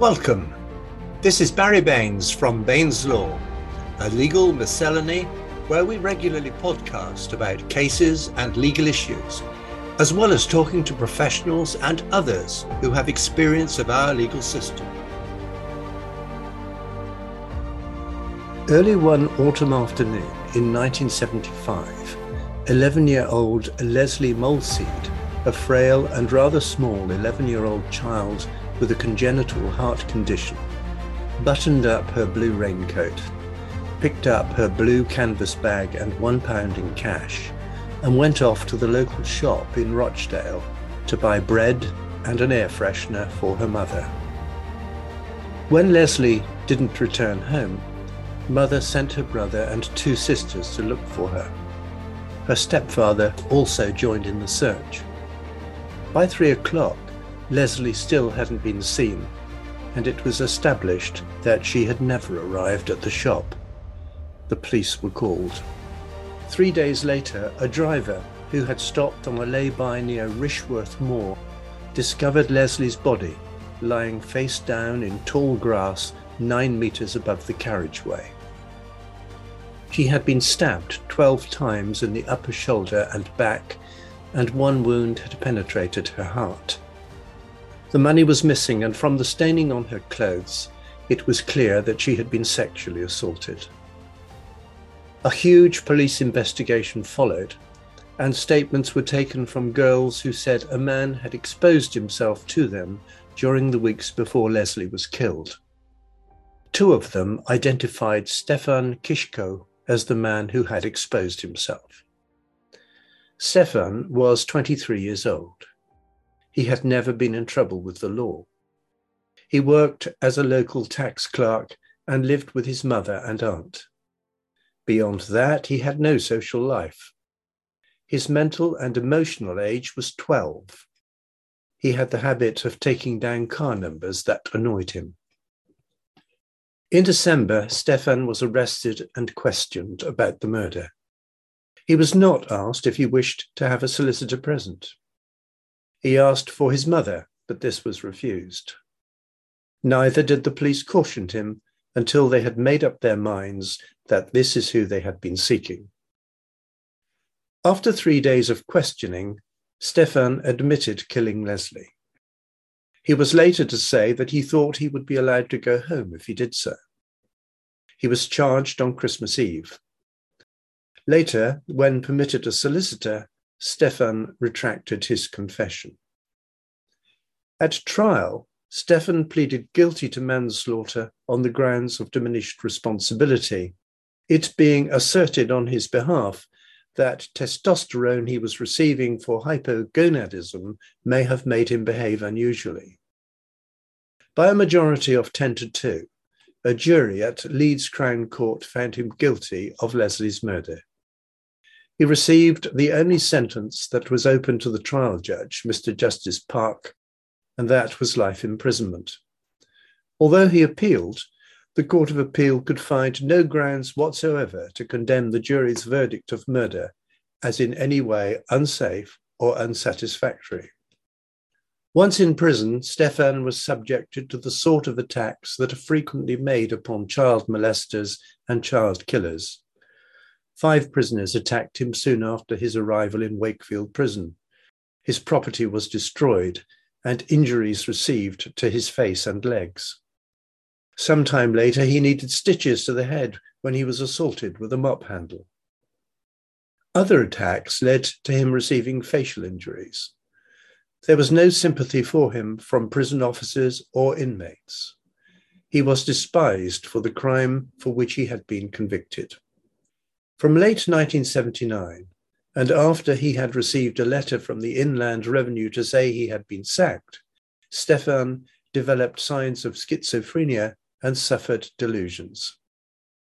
Welcome. This is Barry Baines from Baines Law, a legal miscellany where we regularly podcast about cases and legal issues, as well as talking to professionals and others who have experience of our legal system. Early one autumn afternoon in 1975, 11 year old Lesley Molseed, a frail and rather small 11 year old child with a congenital heart condition, buttoned up her blue raincoat, picked up her blue canvas bag and one pound in cash, and went off to the local shop in Rochdale to buy bread and an air freshener for her mother. When Lesley didn't return home, mother sent her brother and two sisters to look for her. Her stepfather also joined in the search. By three o'clock, Lesley still hadn't been seen, and it was established that she had never arrived at the shop. The police were called. Three days later, a driver who had stopped on a lay-by near Rishworth Moor discovered Lesley's body lying face down in tall grass nine metres above the carriageway. She had been stabbed 12 times in the upper shoulder and back, and one wound had penetrated her heart. The money was missing, and from the staining on her clothes, it was clear that she had been sexually assaulted. A huge police investigation followed, and statements were taken from girls who said a man had exposed himself to them during the weeks before Lesley was killed. Two of them identified Stefan Kiszko as the man who had exposed himself. Stefan was 23 years old. He had never been in trouble with the law. He worked as a local tax clerk and lived with his mother and aunt. Beyond that, he had no social life. His mental and emotional age was 12. He had the habit of taking down car numbers that annoyed him. In December, Stefan was arrested and questioned about the murder. He was not asked if he wished to have a solicitor present. He asked for his mother, but this was refused. Neither did the police caution him until they had made up their minds that this is who they had been seeking. After three days of questioning, Stefan admitted killing Lesley. He was later to say that he thought he would be allowed to go home if he did so. He was charged on Christmas Eve. Later, when permitted a solicitor, Stefan retracted his confession. At trial, Stefan pleaded guilty to manslaughter on the grounds of diminished responsibility, it being asserted on his behalf that testosterone he was receiving for hypogonadism may have made him behave unusually. By a majority of 10 to 2, a jury at Leeds Crown Court found him guilty of Lesley's murder. He received the only sentence that was open to the trial judge, Mr. Justice Park, and that was life imprisonment. Although he appealed, the Court of Appeal could find no grounds whatsoever to condemn the jury's verdict of murder as in any way unsafe or unsatisfactory. Once in prison, Stefan was subjected to the sort of attacks that are frequently made upon child molesters and child killers. Five prisoners attacked him soon after his arrival in Wakefield Prison. His property was destroyed and injuries received to his face and legs. Some time later, he needed stitches to the head when he was assaulted with a mop handle. Other attacks led to him receiving facial injuries. There was no sympathy for him from prison officers or inmates. He was despised for the crime for which he had been convicted. From late 1979, and after he had received a letter from the Inland Revenue to say he had been sacked, Stefan developed signs of schizophrenia and suffered delusions.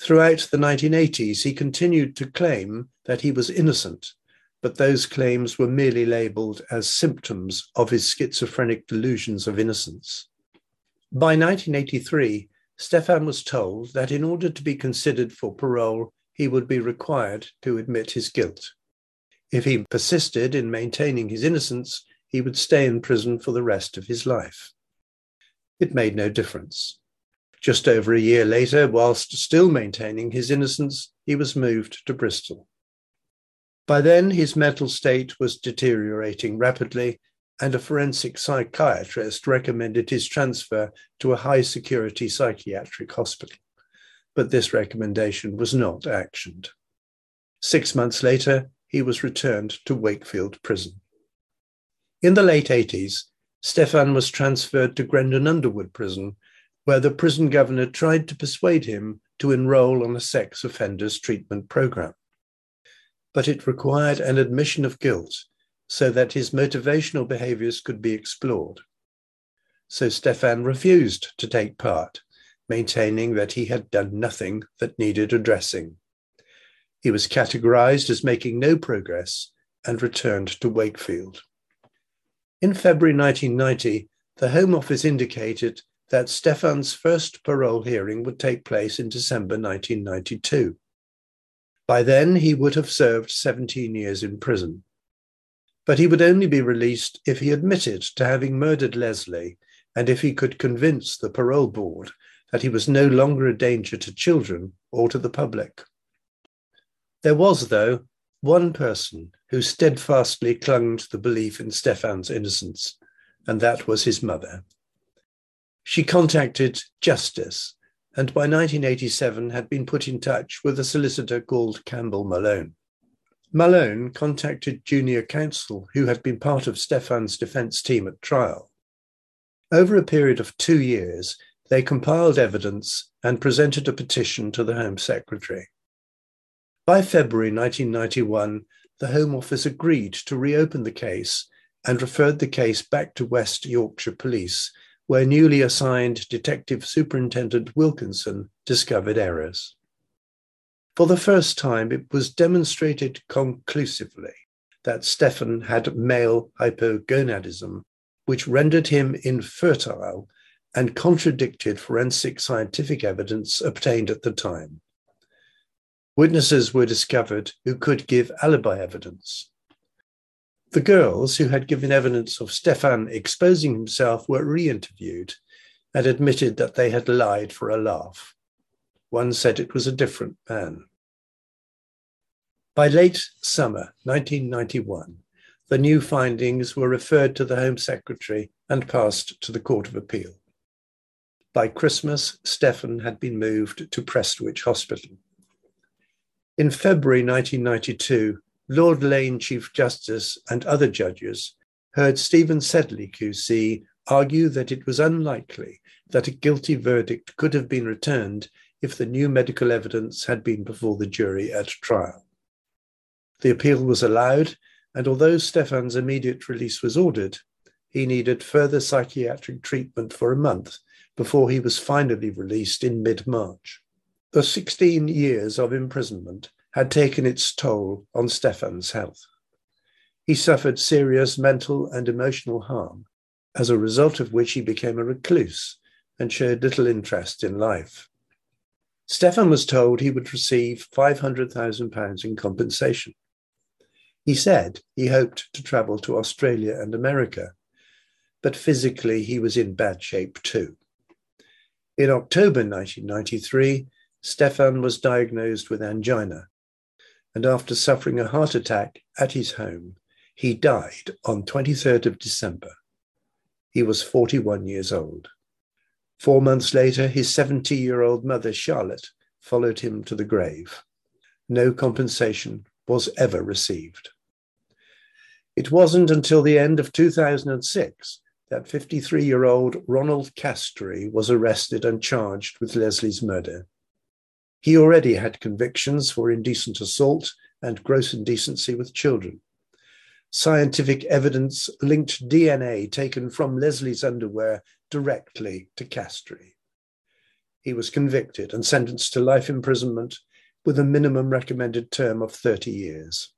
Throughout the 1980s, he continued to claim that he was innocent, but those claims were merely labelled as symptoms of his schizophrenic delusions of innocence. By 1983, Stefan was told that in order to be considered for parole, he would be required to admit his guilt. If he persisted in maintaining his innocence, he would stay in prison for the rest of his life. it made no difference. Just over a year later, whilst still maintaining his innocence, he was moved to Bristol. By then, his mental state was deteriorating rapidly, and a forensic psychiatrist recommended his transfer to a high security psychiatric hospital. But this recommendation was not actioned. Six months later, he was returned to Wakefield Prison. In the late 80s, Stefan was transferred to Grendon Underwood Prison, where the prison governor tried to persuade him to enroll on a sex offenders treatment program. But it required an admission of guilt so that his motivational behaviors could be explored. So Stefan refused to take part, maintaining that he had done nothing that needed addressing. He was categorized as making no progress and returned to Wakefield. In February 1990, the Home Office indicated that Stefan's first parole hearing would take place in December 1992. By then, he would have served 17 years in prison. But he would only be released if he admitted to having murdered Lesley and if he could convince the parole board that he was no longer a danger to children or to the public. There was, though, one person who steadfastly clung to the belief in Stefan's innocence, and that was his mother. She contacted Justice and by 1987 had been put in touch with a solicitor called Campbell Malone. Malone contacted junior counsel who had been part of Stefan's defence team at trial. Over a period of two years, they compiled evidence and presented a petition to the Home Secretary. By February 1991, the Home Office agreed to reopen the case and referred the case back to West Yorkshire Police, where newly assigned Detective Superintendent Wilkinson discovered errors. For the first time, it was demonstrated conclusively that Stefan had male hypogonadism, which rendered him infertile and contradicted forensic scientific evidence obtained at the time. Witnesses were discovered who could give alibi evidence. The girls who had given evidence of Stefan exposing himself were re interviewed and admitted that they had lied for a laugh. One said it was a different man. By late summer 1991, the new findings were referred to the Home Secretary and passed to the Court of Appeal. By Christmas, Stefan had been moved to Prestwich Hospital. In February 1992, Lord Lane Chief Justice and other judges heard Stephen Sedley QC argue that it was unlikely that a guilty verdict could have been returned if the new medical evidence had been before the jury at trial. The appeal was allowed, and although Stefan's immediate release was ordered, he needed further psychiatric treatment for a month before he was finally released in mid March. The 16 years of imprisonment had taken its toll on Stefan's health. He suffered serious mental and emotional harm, as a result of which he became a recluse and showed little interest in life. Stefan was told he would receive £500,000 in compensation. He said he hoped to travel to Australia and America, but physically he was in bad shape too. In October 1993, Stefan was diagnosed with angina, and after suffering a heart attack at his home, he died on 23rd of December. He was 41 years old. Four months later, his 70 year old mother, Charlotte, followed him to the grave. No compensation was ever received. It wasn't until the end of 2006 that 53 year old Ronald Castree was arrested and charged with Lesley's murder. He already had convictions for indecent assault and gross indecency with children. Scientific evidence linked DNA taken from Lesley's underwear directly to Castree. He was convicted and sentenced to life imprisonment with a minimum recommended term of 30 years.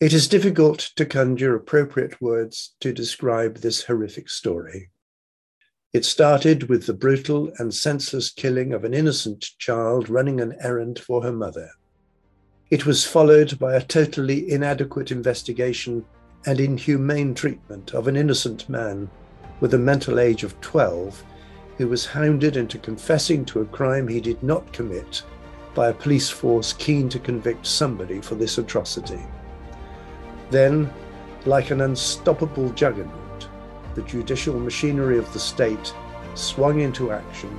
It is difficult to conjure appropriate words to describe this horrific story. It started with the brutal and senseless killing of an innocent child running an errand for her mother. It was followed by a totally inadequate investigation and inhumane treatment of an innocent man with a mental age of 12 who was hounded into confessing to a crime he did not commit by a police force keen to convict somebody for this atrocity. Then, like an unstoppable juggernaut, the judicial machinery of the state swung into action,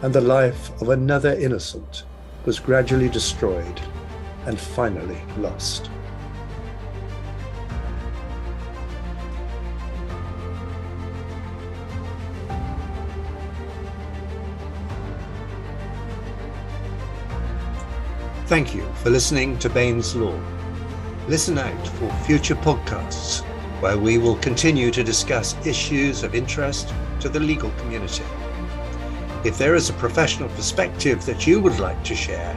and the life of another innocent was gradually destroyed and finally lost. Thank you for listening to Baines Law. Listen out for future podcasts where we will continue to discuss issues of interest to the legal community. If there is a professional perspective that you would like to share,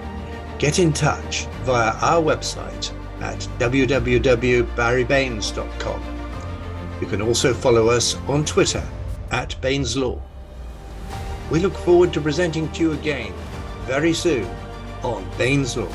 get in touch via our website at www.barrybaines.com. You can also follow us on Twitter at Baines Law. We look forward to presenting to you again very soon on Baines Law.